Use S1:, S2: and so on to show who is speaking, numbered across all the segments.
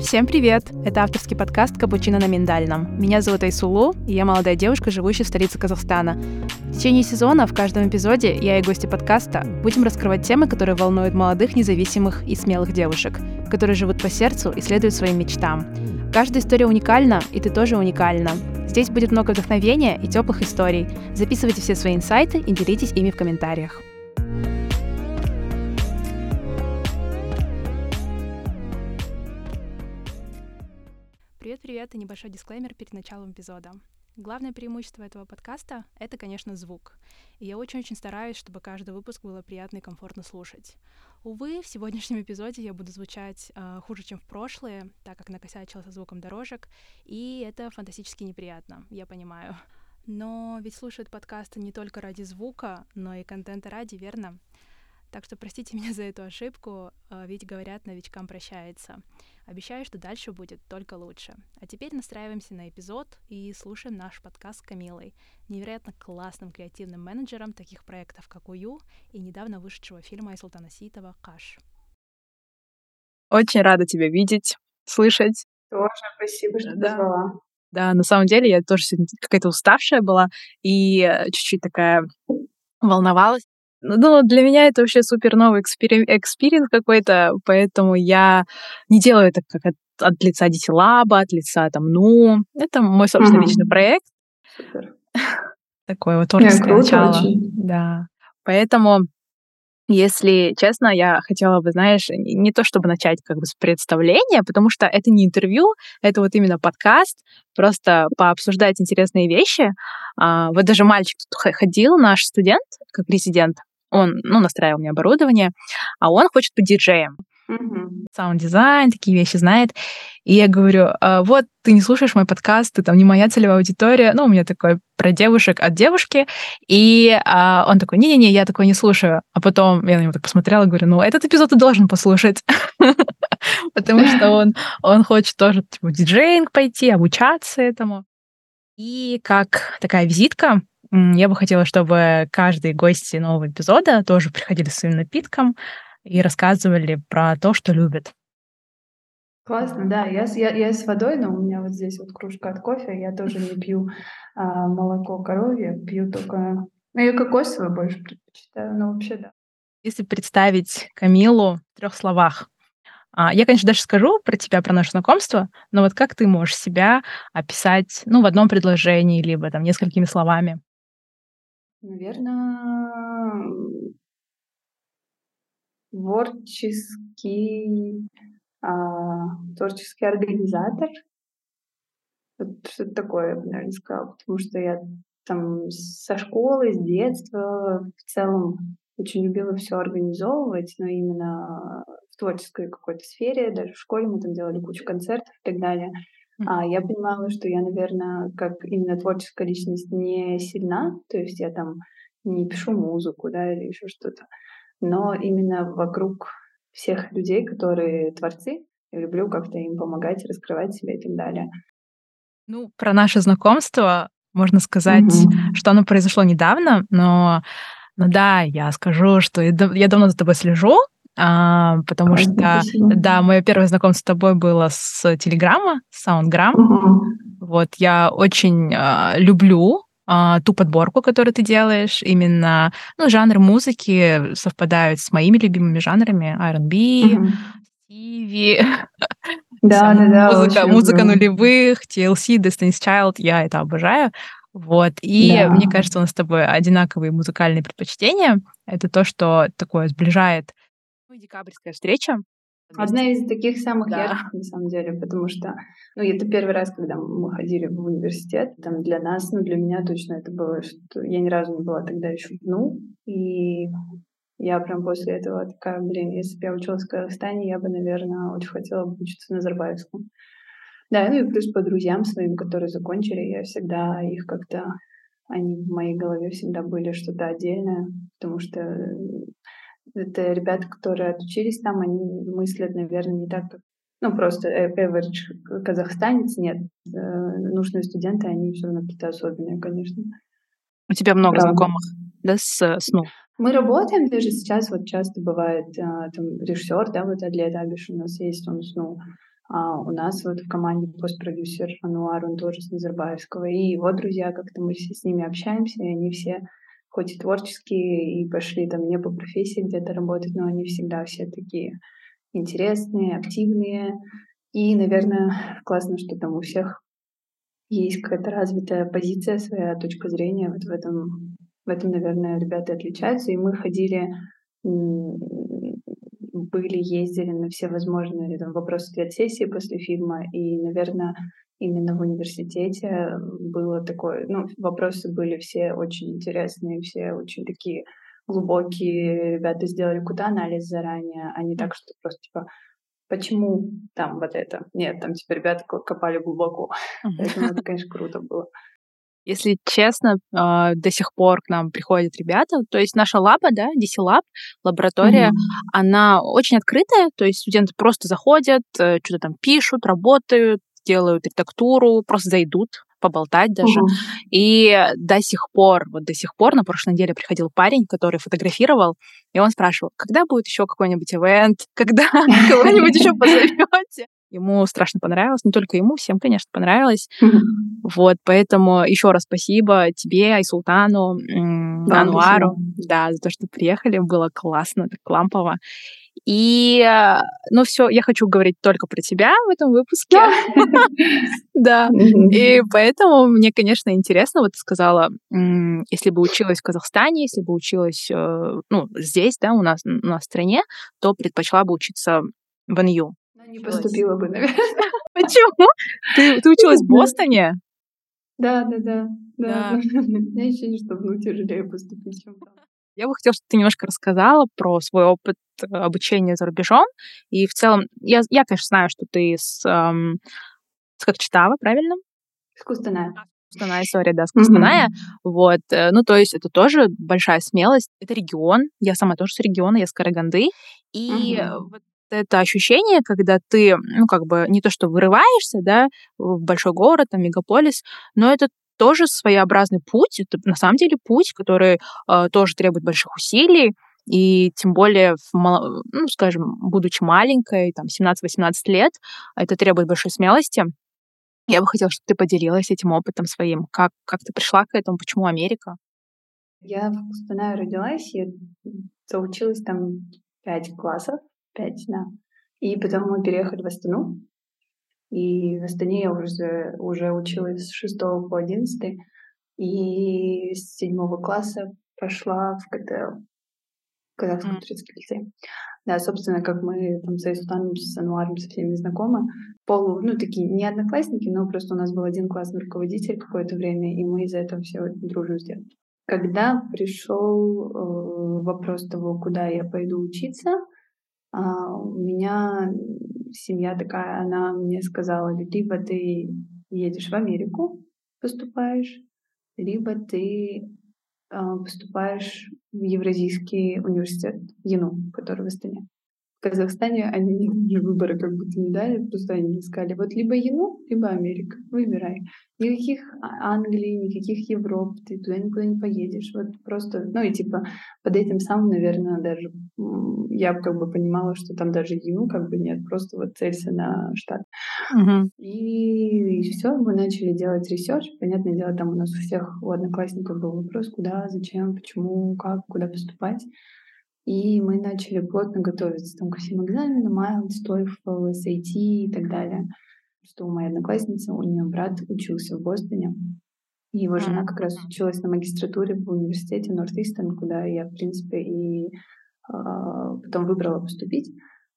S1: Всем привет! Это авторский подкаст «Капучино на миндальном». Меня зовут Айсулу, и я молодая девушка, живущая в столице Казахстана. В течение сезона в каждом эпизоде я и гости подкаста будем раскрывать темы, которые волнуют молодых, независимых и смелых девушек, которые живут по сердцу и следуют своим мечтам. Каждая история уникальна, и ты тоже уникальна. Здесь будет много вдохновения и теплых историй. Записывайте все свои инсайты и делитесь ими в комментариях. Привет-привет и небольшой дисклеймер перед началом эпизода. Главное преимущество этого подкаста — это, конечно, звук. И я очень-очень стараюсь, чтобы каждый выпуск было приятно и комфортно слушать. Увы, в сегодняшнем эпизоде я буду звучать э, хуже, чем в прошлые, так как накосячила со звуком дорожек, и это фантастически неприятно, я понимаю. Но ведь слушают подкасты не только ради звука, но и контента ради, верно? Так что простите меня за эту ошибку, э, ведь говорят, новичкам прощается. Обещаю, что дальше будет только лучше. А теперь настраиваемся на эпизод и слушаем наш подкаст с Камилой, невероятно классным креативным менеджером таких проектов, как Oyu и недавно вышедшего фильма Айсултана Ситова «Каш».
S2: Очень рада тебя видеть, слышать.
S3: Тоже спасибо, что да. позвала.
S2: Да, на самом деле я тоже сегодня какая-то уставшая была и э, чуть-чуть такая волновалась. Ну, для меня это вообще супер новый экспириенс какой-то, поэтому я не делаю это как от, от лица Дитилаба, от лица там, ну, это мой собственный угу. личный проект.
S3: Супер.
S2: Такое вот творческое начало. Очень. Да. Поэтому если честно, я хотела бы, знаешь, не то чтобы начать как бы с представления, потому что это не интервью, это вот именно подкаст, просто пообсуждать интересные вещи. А, вот даже мальчик тут ходил, наш студент, как резидент, он, ну, настраивал мне оборудование, а он хочет быть диджеем. Саунд-дизайн, такие вещи знает. И я говорю, а, вот, ты не слушаешь мой подкаст, ты там не моя целевая аудитория. Ну, у меня такой про девушек от девушки. И а, он такой, не-не-не, я такой не слушаю. А потом я на него так посмотрела и говорю, ну, этот эпизод ты должен послушать. Потому что он, он хочет тоже типа, диджеинг пойти, обучаться этому. И как такая визитка, я бы хотела, чтобы каждый гость нового эпизода тоже приходили с своим напитком и рассказывали про то, что любят.
S3: Классно, да. Я, я, я с водой, но у меня вот здесь вот кружка от кофе. Я тоже не пью а, молоко коровье, пью только... Ну, я кокосовое больше предпочитаю, но вообще да.
S2: Если представить Камилу в трех словах, а, я, конечно, даже скажу про тебя, про наше знакомство, но вот как ты можешь себя описать, ну, в одном предложении, либо там несколькими словами?
S3: Наверное, творческий, а, творческий организатор. Вот что-то такое, я бы, наверное, сказала, потому что я там со школы, с детства в целом очень любила все организовывать, но именно в творческой какой-то сфере, даже в школе мы там делали кучу концертов и так далее. А я понимала, что я, наверное, как именно творческая личность не сильна, то есть я там не пишу музыку, да, или еще что-то, но именно вокруг всех людей, которые творцы, я люблю как-то им помогать, раскрывать себя и так далее.
S2: Ну, про наше знакомство можно сказать, угу. что оно произошло недавно, но, но да, я скажу, что я давно за тобой слежу, а, потому Ой, что, спасибо. да, мое первое знакомство с тобой было с Телеграма, с Саундграм. Угу. Вот, я очень а, люблю а, ту подборку, которую ты делаешь, именно, ну, жанр музыки совпадают с моими любимыми жанрами, R&B, Стиви,
S3: да, да, да,
S2: музыка, музыка нулевых, TLC, Destiny's Child, я это обожаю. Вот. И да. мне кажется, у нас с тобой одинаковые музыкальные предпочтения. Это то, что такое сближает декабрьская встреча.
S3: Одна из таких самых да. ярких, на самом деле, потому что, ну, это первый раз, когда мы ходили в университет, там для нас, ну, для меня точно это было, что я ни разу не была тогда еще в ДНУ, и я прям после этого такая, блин, если бы я училась в Казахстане, я бы, наверное, очень хотела бы учиться на Назарбаевском. Да, ну и плюс по друзьям своим, которые закончили, я всегда их как-то, они в моей голове всегда были что-то отдельное, потому что это ребята, которые отучились там, они мыслят, наверное, не так, как ну, просто э, average казахстанец, нет. Э, нужные студенты, они все равно какие-то особенные, конечно.
S2: У тебя много Правда. знакомых, да, с СНУ?
S3: Мы работаем даже сейчас, вот часто бывает, там, режиссер, да, вот Адлет Абиш у нас есть, он СНУ. А у нас вот в команде постпродюсер Ануар, он тоже с Назарбаевского, и его друзья, как-то мы все с ними общаемся, и они все хоть и творческие, и пошли там не по профессии где-то работать, но они всегда все такие интересные, активные. И, наверное, классно, что там у всех есть какая-то развитая позиция, своя точка зрения. Вот в этом, в этом, наверное, ребята отличаются. И мы ходили, были, ездили на все возможные там, вопросы-ответ сессии после фильма. И, наверное, именно в университете было такое, ну, вопросы были все очень интересные, все очень такие глубокие. Ребята сделали куда анализ заранее, а не так, что просто типа почему там вот это? Нет, там типа ребята копали глубоко. Поэтому это, конечно, круто было.
S2: Если честно, а, до сих пор к нам приходят ребята. То есть наша лаба, да, DC Lab, лаборатория, mm-hmm. она очень открытая. То есть студенты просто заходят, э, что-то там пишут, работают, делают редактуру, просто зайдут, поболтать даже. Угу. И до сих пор, вот до сих пор, на прошлой неделе приходил парень, который фотографировал, и он спрашивал, когда будет еще какой-нибудь ивент, когда кого-нибудь еще позовете. Ему страшно понравилось, не только ему, всем, конечно, понравилось. Вот, поэтому еще раз спасибо тебе, Айсултану, да, Ануару, да, за то, что приехали, было классно, так лампово. И, э, ну все, я хочу говорить только про тебя в этом выпуске. Да. И поэтому мне, конечно, интересно, вот ты сказала, если бы училась в Казахстане, если бы училась, э, ну, здесь, да, у нас, у нас в стране, то предпочла бы учиться в НЮ.
S3: Не поступила бы, наверное.
S2: Почему? Ты, ты училась в Бостоне?
S3: Да, да, да. Да. У меня ощущение, что ну, тяжелее поступить, чем там.
S2: Я бы хотела, чтобы ты немножко рассказала про свой опыт э, обучения за рубежом. И в целом, я, я конечно, знаю, что ты с, эм, с Кокчетава, правильно?
S3: С Кустаная.
S2: Кустаная, сори, да, с Кустаная. Mm-hmm. Вот, э, ну, то есть это тоже большая смелость. Это регион. Я сама тоже с региона, я с Караганды. И mm-hmm. вот это ощущение, когда ты, ну, как бы не то что вырываешься, да, в большой город, там, мегаполис, но это тоже своеобразный путь. Это на самом деле путь, который э, тоже требует больших усилий. И тем более, в, ну, скажем, будучи маленькой, там, 17-18 лет, это требует большой смелости. Я бы хотела, чтобы ты поделилась этим опытом своим. Как, как ты пришла к этому? Почему Америка?
S3: Я в Кустанае родилась, я заучилась там пять классов, пять, да. И потом мы переехали в Астану. И в Астане я уже, уже училась с 6 по 11. И с 7 класса пошла в КТЛ, Казахско-турецкий лицей. Да, собственно, как мы там с Айсултаном, с Ануаром, со всеми знакомы. Полу, ну, такие не одноклассники, но просто у нас был один классный руководитель какое-то время, и мы из-за этого все дружим с детства. Когда пришел э, вопрос того, куда я пойду учиться, э, у меня семья такая, она мне сказала, либо ты едешь в Америку, поступаешь, либо ты э, поступаешь в Евразийский университет ЯНУ, который в Астане. В Казахстане они даже выбора как будто не дали, просто они искали вот либо ЕНУ, либо Америка, выбирай. Никаких а, Англии, никаких Европ, ты туда никуда не поедешь. Вот просто, ну и типа под этим самым, наверное, даже я как бы понимала, что там даже ЕНТ как бы нет, просто вот целься на Штаты. Uh-huh. И, и все, мы начали делать research. Понятное дело, там у нас у всех, у одноклассников был вопрос, куда, зачем, почему, как, куда поступать. И мы начали плотно готовиться там, ко всем экзаменам, IELTS, TOEFL, SAT и так далее. Что у моей одноклассницы, у нее брат учился в Бостоне. И его жена как раз училась на магистратуре в университете Норт-Истон, куда я, в принципе, и э, потом выбрала поступить.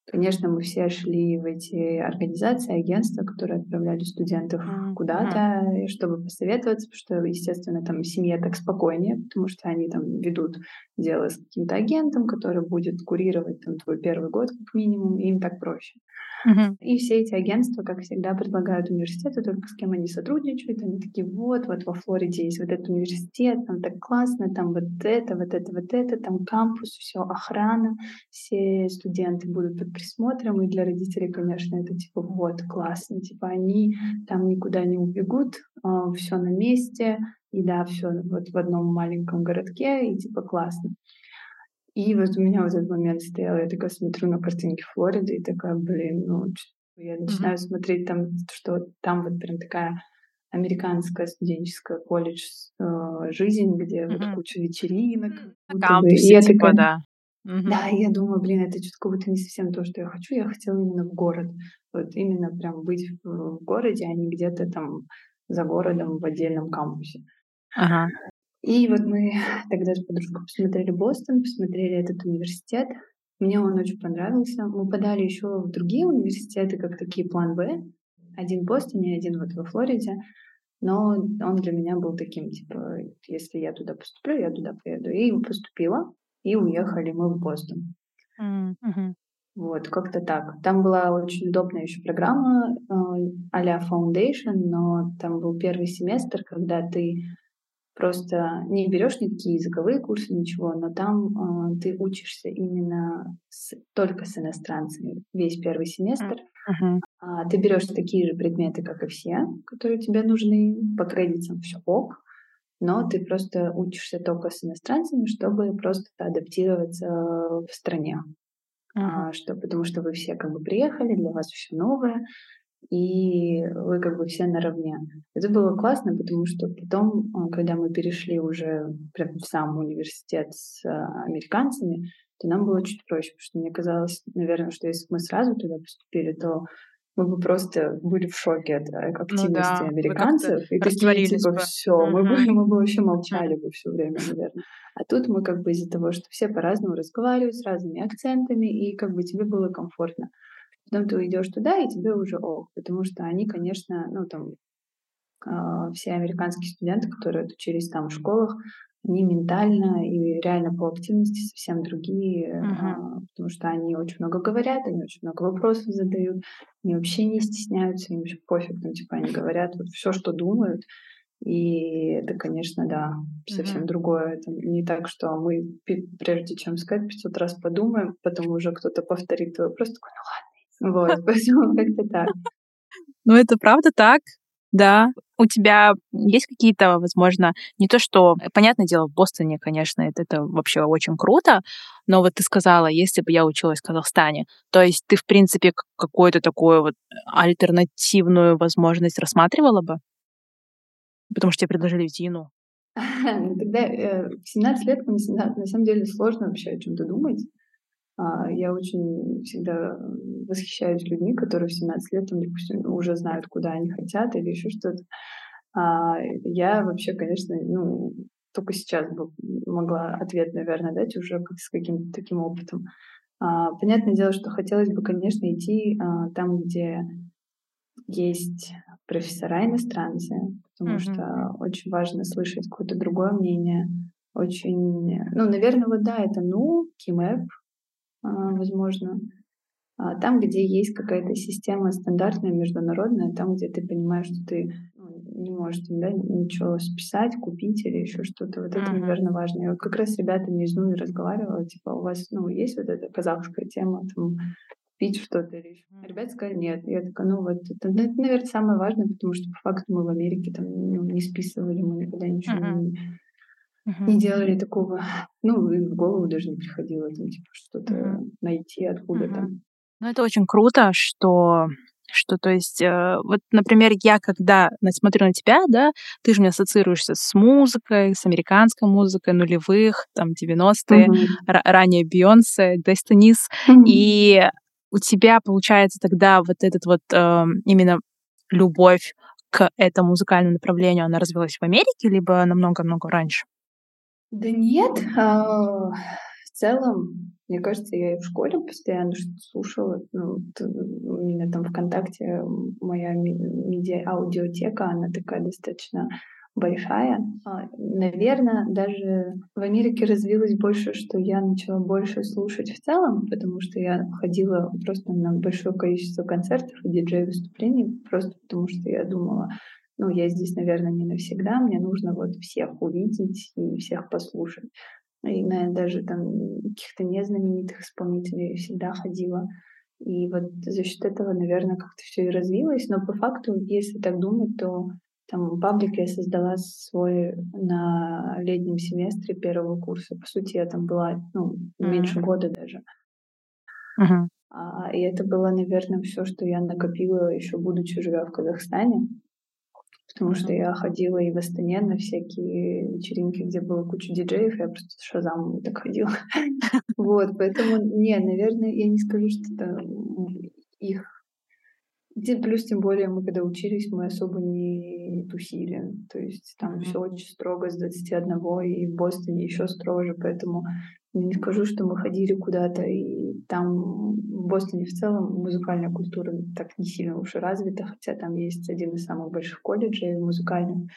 S3: Конечно, мы все шли в эти организации, агентства, которые отправляли студентов mm-hmm. куда-то, чтобы посоветоваться, потому что, естественно, там семье так спокойнее, потому что они там ведут дело с каким-то агентом, который будет курировать там твой первый год как минимум, и им так проще. Uh-huh. И все эти агентства, как всегда, предлагают университеты, только с кем они сотрудничают. Они такие, вот, вот во Флориде есть вот этот университет, там так классно, там вот это, вот это, вот это, там кампус, все, охрана, все студенты будут под присмотром. И для родителей, конечно, это типа, вот, классно, типа они там никуда не убегут, а, все на месте, и да, все вот в одном маленьком городке, и типа классно. И вот у меня вот этот момент стоял, я такая смотрю на картинки Флориды и такая, блин, ну, Я начинаю mm-hmm. смотреть там, что там вот прям такая американская студенческая колледж э, жизнь, где mm-hmm. вот куча вечеринок.
S2: На кампусе, и я типа, такая, да.
S3: Mm-hmm. Да, и я думаю, блин, это что-то как будто не совсем то, что я хочу. Я хотела именно в город. Вот именно прям быть в, в городе, а не где-то там за городом в отдельном кампусе.
S2: Ага.
S3: И вот мы тогда с подружкой посмотрели Бостон, посмотрели этот университет. Мне он очень понравился. Мы подали еще в другие университеты, как такие план Б. Один в Бостоне, один вот во Флориде. Но он для меня был таким, типа, если я туда поступлю, я туда поеду. И поступила, и уехали мы в Бостон.
S2: Mm-hmm.
S3: Вот, как-то так. Там была очень удобная еще программа э, а-ля Foundation, но там был первый семестр, когда ты Просто не берешь никакие языковые курсы, ничего, но там э, ты учишься именно с, только с иностранцами весь первый семестр.
S2: Uh-huh.
S3: А, ты берешь такие же предметы, как и все, которые тебе нужны, по кредитам все ок, но ты просто учишься только с иностранцами, чтобы просто адаптироваться в стране.
S2: Uh-huh.
S3: А, что, потому что вы все как бы приехали, для вас все новое, и вы как бы все наравне. Это было классно, потому что потом, а, когда мы перешли уже прям в сам университет с а, американцами, то нам было чуть проще, потому что мне казалось, наверное, что если бы мы сразу туда поступили, то мы бы просто были в шоке от э, ну активности ну, да, американцев. И такие, типа, все, mm-hmm. мы, бы, мы бы вообще молчали бы все время, наверное. А тут мы как бы из-за того, что все по-разному разговаривают с разными акцентами, и как бы тебе было комфортно. Потом ты уйдешь туда, и тебе уже ок, потому что они, конечно, ну там э, все американские студенты, которые учились там в школах, они ментально и реально по активности совсем другие,
S2: uh-huh.
S3: э, потому что они очень много говорят, они очень много вопросов задают, они вообще не стесняются, им вообще пофиг, ну типа они говорят вот все, что думают, и это, конечно, да, совсем mm-hmm. другое. Это не так, что мы, прежде чем сказать, 500 раз подумаем, потом уже кто-то повторит твой вопрос, такой, ну ладно, вот, поэтому как-то так.
S2: Ну, это правда так, да. У тебя есть какие-то, возможно, не то что, понятное дело, в Бостоне, конечно, это, это вообще очень круто, но вот ты сказала, если бы я училась в Казахстане, то есть ты, в принципе, какую-то такую вот альтернативную возможность рассматривала бы? Потому что тебе предложили в ЗИНу.
S3: Ну, тогда э, в 17 лет на самом деле сложно вообще о чем-то думать. А, я очень всегда восхищаюсь людьми, которые в 17 лет, там, допустим, уже знают, куда они хотят или еще что-то. А я вообще, конечно, ну, только сейчас бы могла ответ, наверное, дать уже как с каким-то таким опытом. А, понятное дело, что хотелось бы, конечно, идти там, где есть профессора иностранцы, потому mm-hmm. что очень важно слышать какое-то другое мнение. Очень, ну, наверное, вот да, это ну, КИМЭП, возможно. А, там, где есть какая-то система стандартная, международная, там, где ты понимаешь, что ты ну, не можешь да, ничего списать, купить или еще что-то. Вот это, наверное, важно. Я вот как раз с ребятами из Нуи разговаривала, типа, у вас, ну, есть вот эта казахская тема, там, купить что-то или еще. А ребята сказали, нет. Я такая, ну, вот это, ну, это, наверное, самое важное, потому что по факту мы в Америке там ну, не списывали, мы никогда ничего uh-huh. не uh Не делали такого, ну, и в голову даже не приходило, там, типа, что-то uh найти откуда-то. uh
S2: Ну, это очень круто, что что, то есть, э, вот, например, я когда смотрю на тебя, да, ты же мне ассоциируешься с музыкой, с американской музыкой нулевых, там, 90-е, mm-hmm. р- ранее Бейонсе, Destiny's, mm-hmm. и у тебя получается тогда вот этот вот э, именно любовь к этому музыкальному направлению, она развилась в Америке, либо намного-много раньше?
S3: Да нет, а, в целом, мне кажется, я и в школе постоянно слушала. Ну, у меня там ВКонтакте моя медиа аудиотека, она такая достаточно большая. А, наверное, даже в Америке развилось больше, что я начала больше слушать в целом, потому что я ходила просто на большое количество концертов и диджей-выступлений, просто потому что я думала, ну, я здесь, наверное, не навсегда, мне нужно вот всех увидеть и всех послушать. И, наверное, даже там каких-то незнаменитых исполнителей всегда ходила. И вот за счет этого, наверное, как-то все и развилось. Но по факту, если так думать, то там паблик я создала свой на летнем семестре первого курса. По сути, я там была ну, меньше mm-hmm. года даже.
S2: Uh-huh.
S3: А, и это было, наверное, все, что я накопила еще будучи живя в Казахстане. Потому что я ходила и в Астане на всякие вечеринки, где было куча диджеев, я просто с шазамом так ходила. Вот, поэтому, не, наверное, я не скажу, что это их Плюс, тем более, мы когда учились, мы особо не тусили. То есть там mm-hmm. все очень строго с 21, и в Бостоне еще строже, поэтому не скажу, что мы ходили куда-то, и там в Бостоне в целом музыкальная культура так не сильно уж и развита, хотя там есть один из самых больших колледжей музыкальных.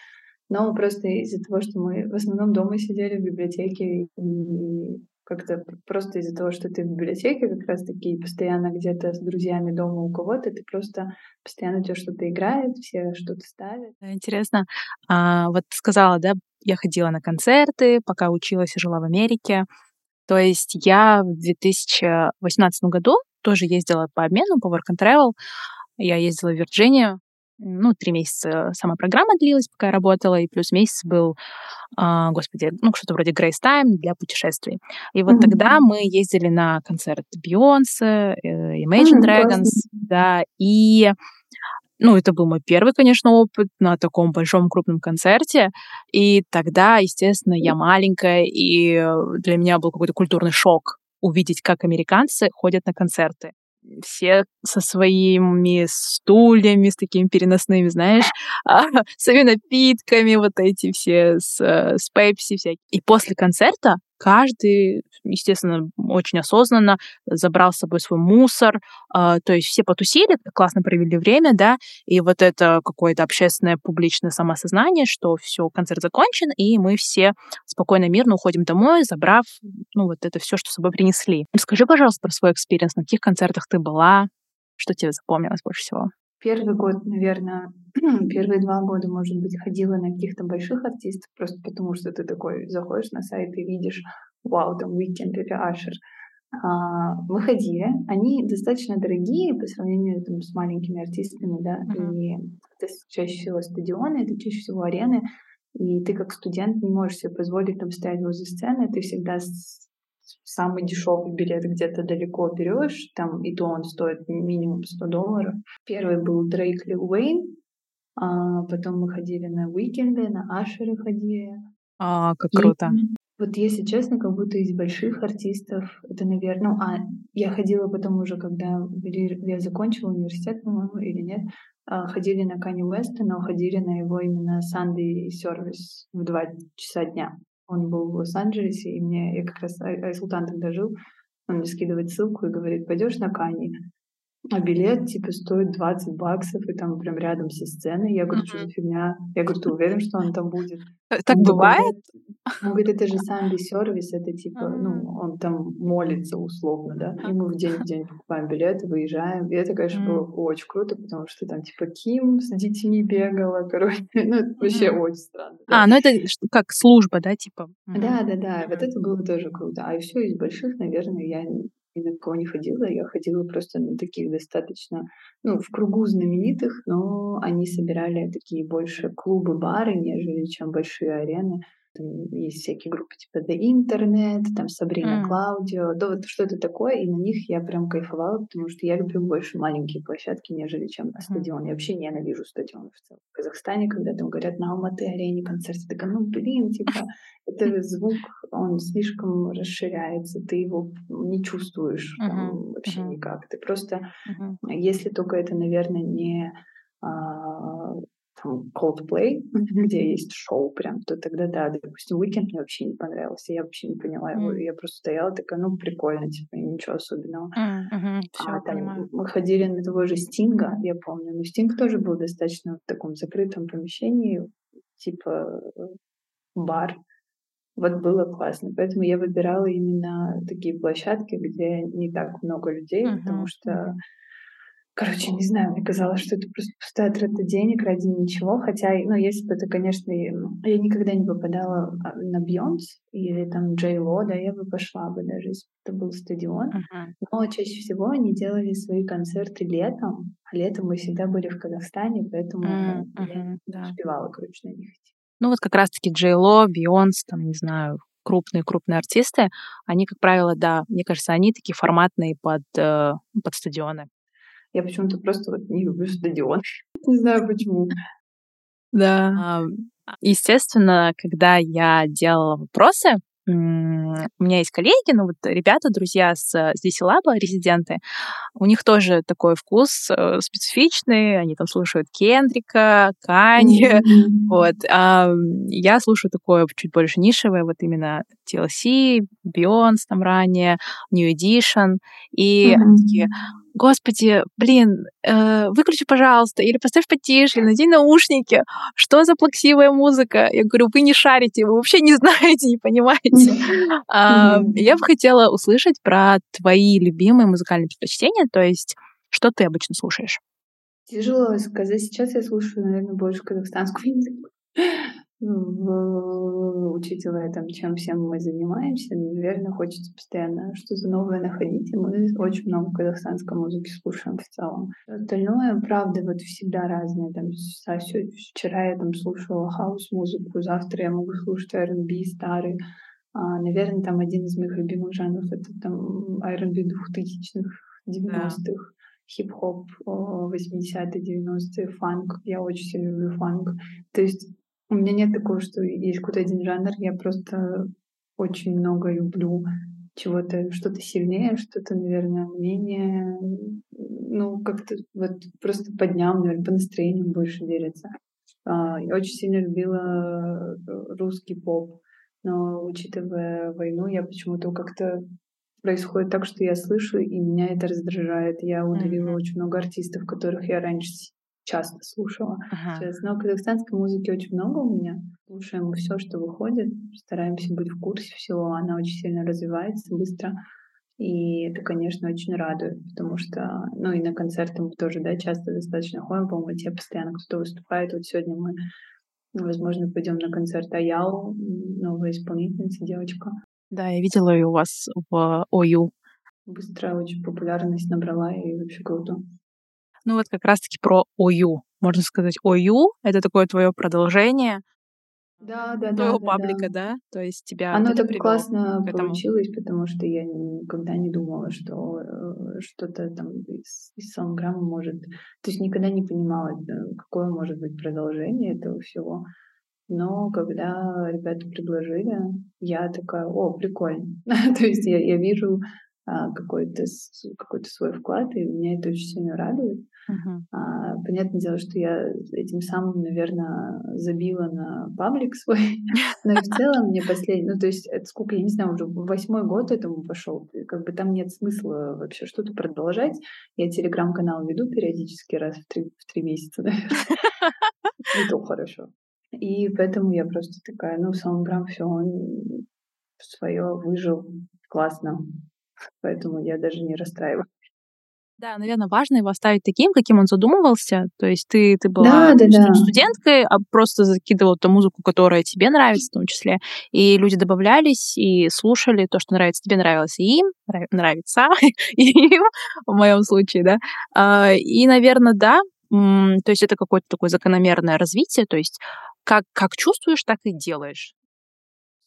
S3: Но просто из-за того, что мы в основном дома сидели в библиотеке и как-то просто из-за того, что ты в библиотеке как раз-таки постоянно где-то с друзьями дома у кого-то, ты просто постоянно тебя что-то играет, все что-то ставят.
S2: Интересно. А, вот сказала, да, я ходила на концерты, пока училась и жила в Америке. То есть я в 2018 году тоже ездила по обмену, по work and travel. Я ездила в Вирджинию, ну, три месяца сама программа длилась, пока я работала, и плюс месяц был, э, господи, ну, что-то вроде Grace Time для путешествий. И вот mm-hmm. тогда мы ездили на концерт Бейонсе, э, Imagine mm-hmm, Dragons, классно. да, и ну, это был мой первый, конечно, опыт на таком большом крупном концерте. И тогда, естественно, я маленькая, и для меня был какой-то культурный шок увидеть, как американцы ходят на концерты все со своими стульями, с такими переносными, знаешь, а, своими напитками, вот эти все с, э, с пепси всякие. И после концерта каждый, естественно, очень осознанно забрал с собой свой мусор, э, то есть все потусили, классно провели время, да, и вот это какое-то общественное публичное самосознание, что все, концерт закончен, и мы все спокойно, мирно уходим домой, забрав, ну, вот это все, что с собой принесли. Скажи, пожалуйста, про свой experience, на каких концертах ты была, что тебе запомнилось больше всего?
S3: Первый год, наверное, первые два года, может быть, ходила на каких-то больших артистов, просто потому что ты такой заходишь на сайт и видишь, вау, там Weeknd или Ашер. А, выходили. Они достаточно дорогие по сравнению там, с маленькими артистами, да, uh-huh. и это чаще всего стадионы, это чаще всего арены, и ты как студент не можешь себе позволить там стоять возле сцены, ты всегда самый дешевый билет где-то далеко берешь, там и то он стоит минимум 100 долларов. Первый был Дрейк Лил Уэйн, а потом мы ходили на уикенды, на Ашеры ходили.
S2: А, как круто. И,
S3: вот если честно, как будто из больших артистов, это, наверное, ну, а я ходила потом уже, когда я закончила университет, по-моему, или нет, а, ходили на Кани Уэста, но ходили на его именно Sunday сервис в два часа дня. Он был в Лос-Анджелесе, и мне, я как раз Айсултан тогда жил, он мне скидывает ссылку и говорит, пойдешь на Кани? А билет, типа, стоит 20 баксов, и там прям рядом со сценой. Я говорю, что за фигня? Я говорю, ты уверен, что он там будет?
S2: Э, так он бывает?
S3: Он говорит, это же самый сервис, это типа, ну, он там молится условно, да. И мы в день в день покупаем билеты, выезжаем. И это, конечно, было очень круто, потому что там типа Ким с детьми бегала, короче. Ну, это вообще очень странно.
S2: А, ну это как служба, да, типа?
S3: Да, да, да. Вот это было тоже круто. А все из больших, наверное, я ни на кого не ходила. Я ходила просто на таких достаточно, ну, в кругу знаменитых, но они собирали такие больше клубы-бары, нежели чем большие арены. Там есть всякие группы типа The Internet, там Сабрина mm. Клаудио, да вот что-то такое, и на них я прям кайфовала, потому что я люблю больше маленькие площадки, нежели чем на стадион. Mm. Я вообще ненавижу стадион в целом. В Казахстане, когда там говорят на Алматы-арене концерт, я такая, ну блин, типа, это звук, он слишком расширяется, ты его не чувствуешь там, вообще uh-huh. никак. Ты просто, uh-huh. если только это, наверное, не Coldplay, где есть шоу прям, то тогда да, допустим, Weekend мне вообще не понравился, я вообще не поняла его, mm. я просто стояла такая, ну, прикольно, типа, ничего особенного.
S2: Mm-hmm.
S3: Всё, а там понимаю. мы ходили на того же Стинга, я помню, но Стинг тоже был достаточно в таком закрытом помещении, типа бар, вот было классно. Поэтому я выбирала именно такие площадки, где не так много людей, uh-huh. потому что Короче, не знаю, мне казалось, что это просто пустая трата денег ради ничего. Хотя, ну, если бы это, конечно, я никогда не попадала а, на Бьонс или там Джей Ло, да, я бы пошла бы, даже если бы это был стадион. Uh-huh. Но чаще всего они делали свои концерты летом, а летом мы всегда были в Казахстане, поэтому uh-huh. я не да. успевала, короче, на них идти.
S2: Ну вот как раз-таки Джей Ло, Бьонс, там, не знаю, крупные-крупные артисты, они, как правило, да, мне кажется, они такие форматные под, э, под стадионы.
S3: Я почему-то просто вот не люблю стадион. Не знаю почему.
S2: Да. Естественно, когда я делала вопросы, у меня есть коллеги, ну вот ребята, друзья с, с DC Lab, резиденты, у них тоже такой вкус э, специфичный, они там слушают Кендрика, Канье, mm-hmm. вот. А я слушаю такое чуть больше нишевое, вот именно TLC, Beyoncé там ранее, New Edition, и mm-hmm. такие, господи, блин, э, выключи, пожалуйста, или поставь потише, или надень наушники. Что за плаксивая музыка? Я говорю, вы не шарите, вы вообще не знаете, не понимаете. А, я бы хотела услышать про твои любимые музыкальные предпочтения, то есть что ты обычно слушаешь?
S3: Тяжело сказать. Сейчас я слушаю, наверное, больше казахстанскую музыку учитывая там, чем всем мы занимаемся, наверное, хочется постоянно что-то новое находить, и мы очень много казахстанской музыки слушаем в целом. Остальное, правда, вот всегда разное. Там, вчера я там слушала хаос-музыку, завтра я могу слушать R&B старый. А, наверное, там один из моих любимых жанров — это там R&B двухтысячных, 90-х. хип-хоп 80-е, 90-е, фанк. Я очень сильно люблю фанк. То есть у меня нет такого, что есть какой-то один жанр. Я просто очень много люблю чего-то, что-то сильнее, что-то, наверное, менее, ну, как-то вот просто по дням, наверное, по настроению больше делится. А, я очень сильно любила э, русский поп, но учитывая войну, я почему-то как-то происходит так, что я слышу, и меня это раздражает. Я удалила mm-hmm. очень много артистов, которых я раньше часто слушала. Ага. Сейчас. Но казахстанской музыки очень много у меня. Слушаем все, что выходит, стараемся быть в курсе всего. Она очень сильно развивается быстро. И это, конечно, очень радует, потому что, ну и на концерты мы тоже, да, часто достаточно ходим, по-моему, те постоянно кто-то выступает. Вот сегодня мы, возможно, пойдем на концерт Аяу, новая исполнительница, девочка.
S2: Да, я видела ее у вас в ОЮ.
S3: Быстро очень популярность набрала и вообще круто.
S2: Ну вот как раз-таки про ОЮ. Можно сказать, ОЮ — это такое твое продолжение
S3: да, да,
S2: твоего
S3: да,
S2: паблика, да, да? То есть тебя
S3: Оно так классно получилось, потому что я никогда не думала, что э, что-то там из, из саундграмма может... То есть никогда не понимала, э, какое может быть продолжение этого всего. Но когда ребята предложили, я такая, о, прикольно. То есть я, я вижу а, какой-то какой свой вклад, и меня это очень сильно радует. Uh-huh. Понятное дело, что я этим самым, наверное, забила на паблик свой, но и в целом мне последний, ну то есть это сколько, я не знаю, уже восьмой год этому пошел, как бы там нет смысла вообще что-то продолжать. Я телеграм-канал веду периодически раз в три, в три месяца, наверное. И то хорошо. И поэтому я просто такая, ну, Саундграм, все, он свое выжил, классно. Поэтому я даже не расстраиваюсь.
S2: Да, наверное, важно его оставить таким, каким он задумывался. То есть ты, ты была да, да, да. студенткой, а просто закидывала ту музыку, которая тебе нравится в том числе. И люди добавлялись и слушали то, что нравится тебе, нравилось и им, нравится и им, в моем случае, да. А, и, наверное, да, то есть это какое-то такое закономерное развитие, то есть как, как чувствуешь, так и делаешь.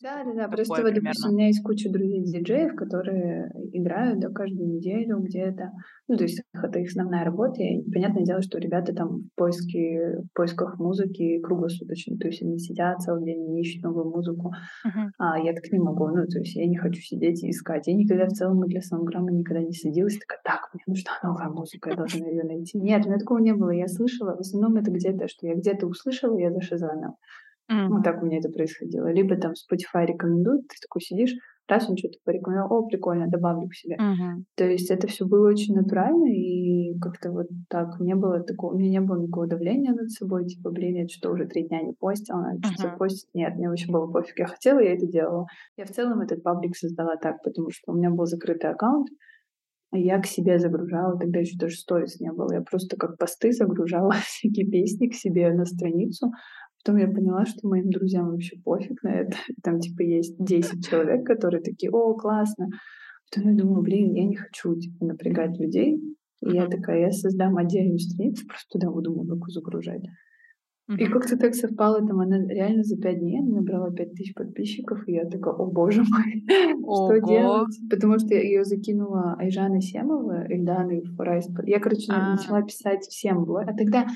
S3: Да, да, да. Просто вот, допустим, у меня есть куча друзей-диджеев, которые играют да, каждую неделю где-то. Ну, то есть это их основная работа. И понятное дело, что ребята там в поиске, в поисках музыки круглосуточно. То есть они сидят целый день, они ищут новую музыку. Uh-huh. А я так не могу. Ну, то есть я не хочу сидеть и искать. Я никогда в целом для самограмма никогда не садилась. Такая, так, мне нужна новая музыка, я должна ее найти. Нет, у меня такого не было. Я слышала, в основном это где-то, что я где-то услышала, я зашизанила. Mm-hmm. Вот так у меня это происходило. Либо там Spotify рекомендует, ты такой сидишь, раз он что-то порекомендовал, о, прикольно, добавлю к себе. Mm-hmm. То есть это все было очень натурально, и как-то вот так, не было такого, у меня не было никакого давления над собой, типа, блин, я что уже три дня не постила, надо mm-hmm. что-то постить. Нет, мне вообще было пофиг, я хотела, я это делала. Я в целом этот паблик создала так, потому что у меня был закрытый аккаунт, я к себе загружала, тогда еще даже сторис не было. Я просто как посты загружала всякие песни к себе на страницу, Потом я поняла, что моим друзьям вообще пофиг на это. Там типа есть 10 человек, которые такие, о, классно. Потом я думаю, блин, я не хочу типа напрягать людей. И я такая, я создам отдельную страницу, просто туда буду музыку загружать. И как-то так совпало, там она реально за пять дней набрала пять тысяч подписчиков, и я такая, о боже мой, что делать? Потому что я ее закинула Айжана Семова, Ильдана Фурайс. Я, короче, а. начала писать всем. А тогда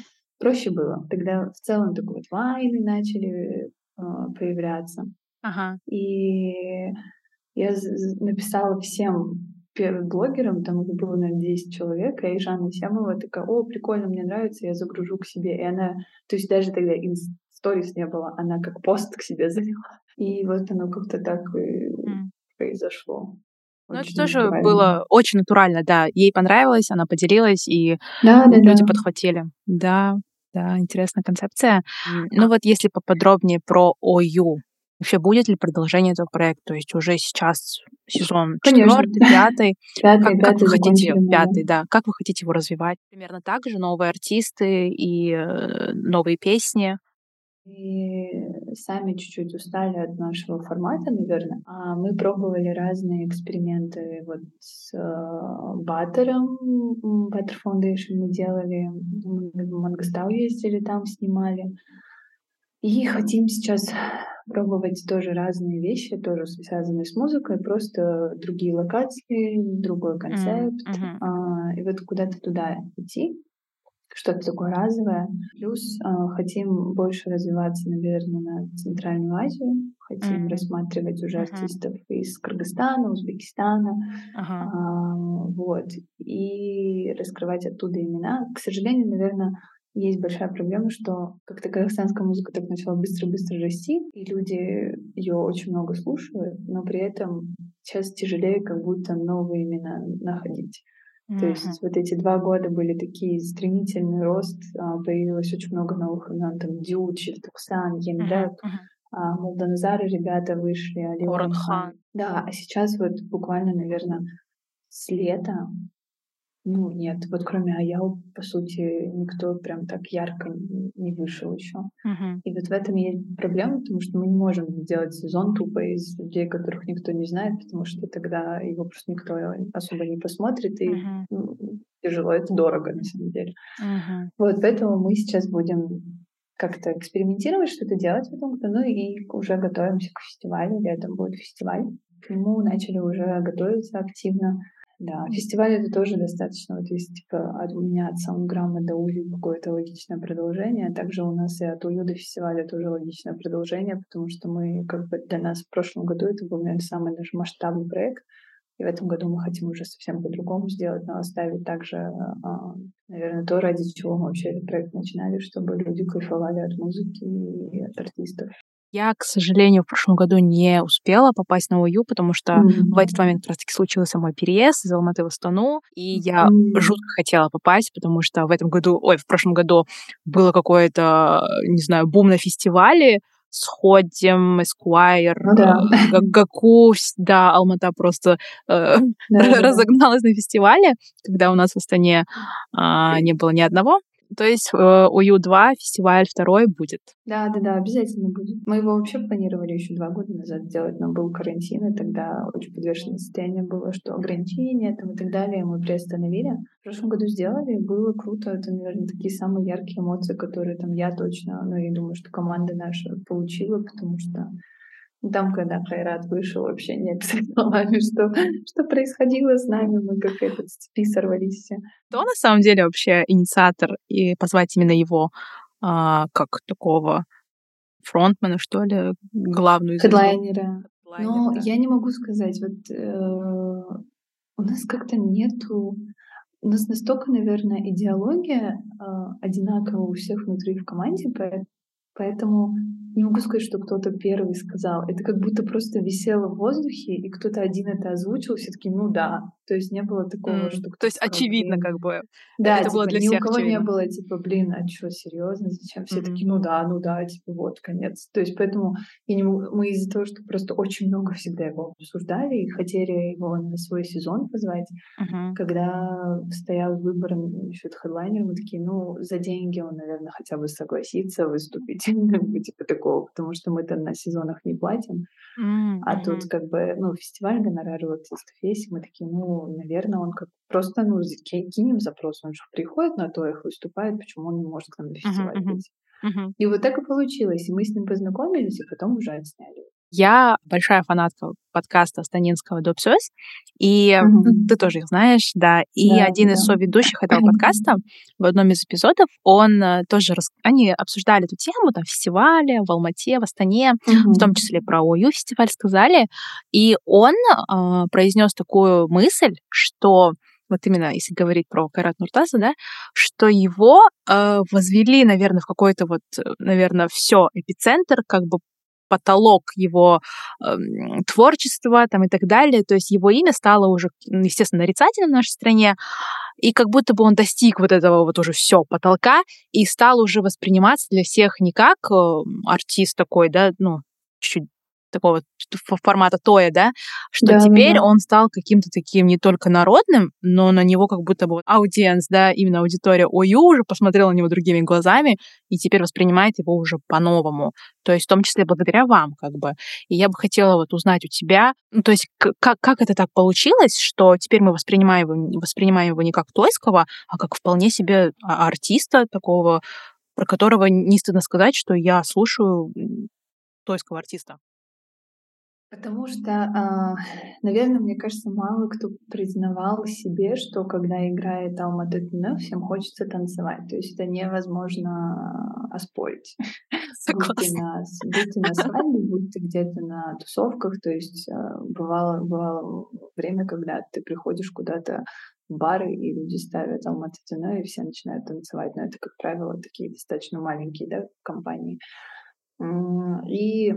S3: проще было. Тогда в целом такой вот вайны начали э, появляться.
S2: Ага.
S3: И я написала всем первым блогером, там было, наверное, 10 человек, и Жанна Сямова такая, о, прикольно, мне нравится, я загружу к себе. И она, то есть даже тогда сторис не было, она как пост к себе заняла. И вот оно как-то так и mm. произошло.
S2: Ну, это тоже было очень натурально, да. Ей понравилось, она поделилась, и да, да, люди да. подхватили. Да, да, интересная концепция. Mm. Ну вот если поподробнее про ОЮ, Вообще, будет ли продолжение этого проекта? То есть уже сейчас сезон четвертый, пятый.
S3: Пятый, как,
S2: как вы хотите, пятый, да. Как вы хотите его развивать? Примерно так же новые артисты и э, новые песни.
S3: И сами чуть-чуть устали от нашего формата, наверное. А мы пробовали разные эксперименты вот с э, Баттером, Butter Foundation мы делали, мы в Мангостау ездили, там снимали. И хотим сейчас пробовать тоже разные вещи, тоже связанные с музыкой, просто другие локации, другой концепт, mm-hmm. а, и вот куда-то туда идти, что-то такое разовое. Плюс а, хотим больше развиваться, наверное, на Центральную Азию, хотим mm-hmm. рассматривать уже mm-hmm. артистов из Кыргызстана, Узбекистана, uh-huh. а, вот, и раскрывать оттуда имена. К сожалению, наверное, есть большая проблема, что как-то казахстанская музыка так начала быстро-быстро расти, и люди ее очень много слушают, но при этом сейчас тяжелее как будто новые имена находить. Mm-hmm. То есть вот эти два года были такие стремительный рост, а, появилось очень много новых имен, там Дючи, Туксан, Ендек, mm-hmm. а, Молданзары ребята вышли, Алион Хан. Да, а сейчас вот буквально, наверное, с лета ну, нет, вот кроме Аял, по сути, никто прям так ярко не вышел еще.
S2: Uh-huh.
S3: И вот в этом есть проблема, потому что мы не можем сделать сезон тупо из людей, которых никто не знает, потому что тогда его просто никто особо не посмотрит, и uh-huh. ну, тяжело, это дорого на самом деле.
S2: Uh-huh.
S3: Вот поэтому мы сейчас будем как-то экспериментировать, что-то делать в этом году, ну и уже готовимся к фестивалю, летом будет фестиваль. К нему начали уже готовиться активно. Да, фестиваль это тоже достаточно. Вот есть типа от меня от Саундграмма до Улю какое-то логичное продолжение. Также у нас и от Улю до фестиваля тоже логичное продолжение, потому что мы как бы для нас в прошлом году это был, наверное, самый наш масштабный проект. И в этом году мы хотим уже совсем по-другому сделать, но оставить также, а, наверное, то, ради чего мы вообще этот проект начинали, чтобы люди кайфовали от музыки и от артистов.
S2: Я, к сожалению, в прошлом году не успела попасть на ОЮ, потому что mm-hmm. в этот момент как раз-таки случился мой переезд из Алматы в Астану, и я mm-hmm. жутко хотела попасть, потому что в этом году, ой, в прошлом году было какое-то, не знаю, бум на фестивале, сходим, Esquire, ну, да. Э, Гаку, да, Алмата просто э, да, разогналась да. на фестивале, когда у нас в Астане э, не было ни одного. То есть э, УЮ-2 фестиваль второй будет.
S3: Да, да, да, обязательно будет. Мы его вообще планировали еще два года назад сделать, но был карантин, и тогда очень подвешенное состояние было, что ограничения там и так далее мы приостановили. В прошлом году сделали, было круто. Это, наверное, такие самые яркие эмоции, которые там я точно, ну, я думаю, что команда наша получила, потому что там, когда Хайрат вышел, вообще не описали что, что происходило с нами, мы как этот цепи сорвались все.
S2: Кто на самом деле вообще инициатор и позвать именно его а, как такого фронтмена, что ли, главную
S3: Хедлайнера. Но я не могу сказать, вот э, у нас как-то нету у нас настолько, наверное, идеология э, одинаковая у всех внутри в команде, поэтому не могу сказать, что кто-то первый сказал. Это как будто просто висело в воздухе, и кто-то один это озвучил, все таки ну да. То есть не было такого, mm. что...
S2: То есть очевидно как бы.
S3: Да, это типа, было для ни всех у кого очевидно. не было, типа, блин, а что, серьезно, зачем? Все mm-hmm. ну да, ну да, типа, вот, конец. То есть поэтому я не могу... мы из-за того, что просто очень много всегда его обсуждали и хотели его на свой сезон позвать,
S2: mm-hmm.
S3: когда стоял выбор насчет хедлайнера, мы такие, ну, за деньги он, наверное, хотя бы согласится выступить, типа такого, потому что мы-то на сезонах не платим.
S2: Mm-hmm.
S3: А тут как бы, ну, фестиваль гонорар у артистов есть, и мы такие, ну, наверное, он как просто, ну, кинем запрос, он же приходит на то, их выступает, почему он не может к нам на фестиваль uh-huh, uh-huh. Uh-huh. И вот так и получилось. И мы с ним познакомились, и потом уже отсняли.
S2: Я большая фанатка подкаста Станинского «Допсёс», и mm-hmm. ты тоже их знаешь, да. И да, один да. из соведущих этого подкаста в одном из эпизодов, он э, тоже, рас... они обсуждали эту тему, там, фестивале в Алмате, в Астане, mm-hmm. в том числе про ОЮ фестиваль сказали, и он э, произнес такую мысль, что вот именно если говорить про Карат Нуртаза, да, что его э, возвели, наверное, в какой-то вот, э, наверное, все эпицентр, как бы потолок его э, творчества там, и так далее. То есть его имя стало уже, естественно, нарицательным в нашей стране, и как будто бы он достиг вот этого вот уже все потолка и стал уже восприниматься для всех не как э, артист такой, да, ну, чуть-чуть такого формата тоя, да, что да, теперь да. он стал каким-то таким не только народным, но на него как будто бы аудиенс, да, именно аудитория ОЮ уже посмотрела на него другими глазами и теперь воспринимает его уже по-новому. То есть в том числе благодаря вам, как бы. И я бы хотела вот узнать у тебя, ну, то есть как, как это так получилось, что теперь мы воспринимаем его, воспринимаем его не как тойского, а как вполне себе а, артиста такого, про которого не стыдно сказать, что я слушаю тойского артиста.
S3: Потому что, а, наверное, мне кажется, мало кто признавал себе, что когда играет Алма Тутино, всем хочется танцевать. То есть это невозможно оспорить. Будь ты, на, будь ты на свадьбе, будь ты где-то на тусовках. То есть а, бывало, бывало время, когда ты приходишь куда-то в бары, и люди ставят Алма Тутино, и все начинают танцевать. Но это, как правило, такие достаточно маленькие да, компании. И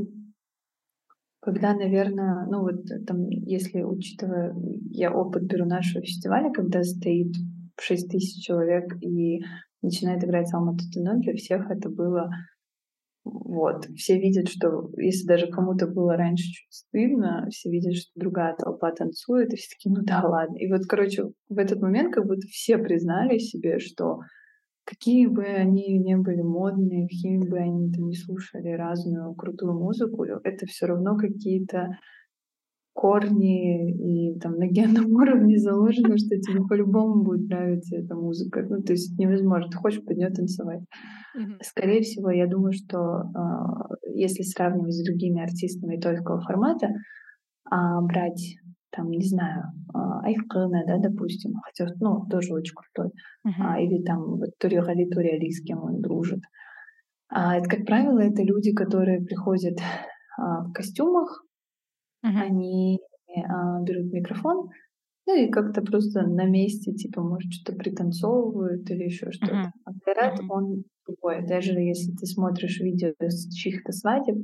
S3: когда, наверное, ну вот там, если учитывая, я опыт беру нашего фестиваля, когда стоит 6 тысяч человек и начинает играть Салма Тутуно, для всех это было вот, все видят, что если даже кому-то было раньше чуть стыдно, все видят, что другая толпа танцует, и все такие, ну да, ладно. И вот, короче, в этот момент как будто все признали себе, что какие бы они ни были модные, какими бы они там не слушали разную крутую музыку, это все равно какие-то корни и там на генном уровне заложено, что тебе по-любому будет нравиться эта музыка. Ну, то есть невозможно. Ты хочешь под нее танцевать. Mm-hmm. Скорее всего, я думаю, что э, если сравнивать с другими артистами тойского формата, э, брать там, не знаю, а, Айкына, да, допустим, хотя, ну, тоже очень крутой, uh-huh. или там вот Туригали Туриали, с кем он дружит. А, это, как правило, это люди, которые приходят а, в костюмах, uh-huh. они а, берут микрофон, ну и как-то просто на месте, типа, может, что-то пританцовывают или еще что-то. Uh-huh. А Кайрат, uh-huh. он другой. Даже если ты смотришь видео с чьих-то свадеб,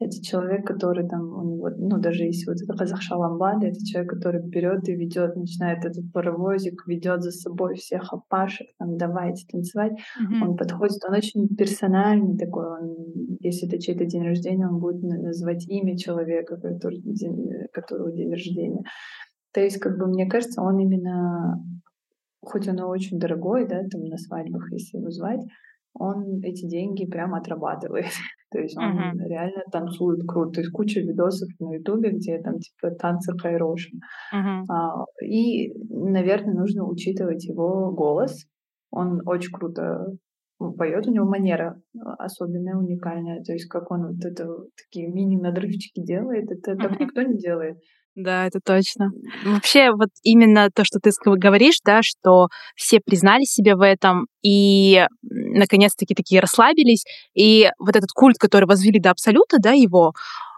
S3: это человек, который там, у него, ну, даже если вот это Казахшаламбада, это человек, который берет и ведет, начинает этот паровозик, ведет за собой всех опашек, там, давайте танцевать. Mm-hmm. Он подходит, он очень персональный такой, он, если это чей-то день рождения, он будет называть имя человека, который, день, которого день рождения. То есть, как бы, мне кажется, он именно, хоть он и очень дорогой, да, там, на свадьбах, если его звать, он эти деньги прямо отрабатывает. То есть он uh-huh. реально танцует круто. То есть куча видосов на Ютубе, где там типа танцы Хайроши. Uh-huh. А, и, наверное, нужно учитывать его голос. Он очень круто поет, у него манера особенная, уникальная. То есть как он вот это такие мини-надрывчики делает, это uh-huh. так никто не делает.
S2: Да, это точно. Вообще, вот именно то, что ты говоришь, да, что все признали себя в этом и наконец-таки такие расслабились, и вот этот культ, который возвели до абсолюта, да, его,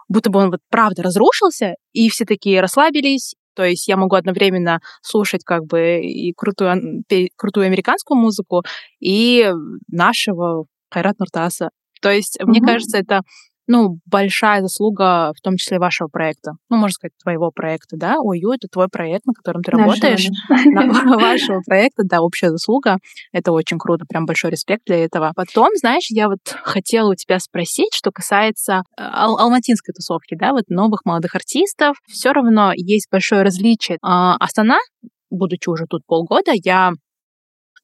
S2: будто бы он вот правда разрушился, и все такие расслабились, то есть я могу одновременно слушать как бы и крутую, крутую американскую музыку, и нашего Хайрат Нуртаса. То есть, mm-hmm. мне кажется, это ну, большая заслуга, в том числе вашего проекта. Ну, можно сказать, твоего проекта, да? ОЮ — это твой проект, на котором ты работаешь. Вашего проекта, да, общая заслуга. Это очень круто, прям большой респект для этого. Потом, знаешь, я вот хотела у тебя спросить, что касается э, ал- алматинской тусовки, да, вот новых молодых артистов. Все равно есть большое различие. А, Астана, будучи уже тут полгода, я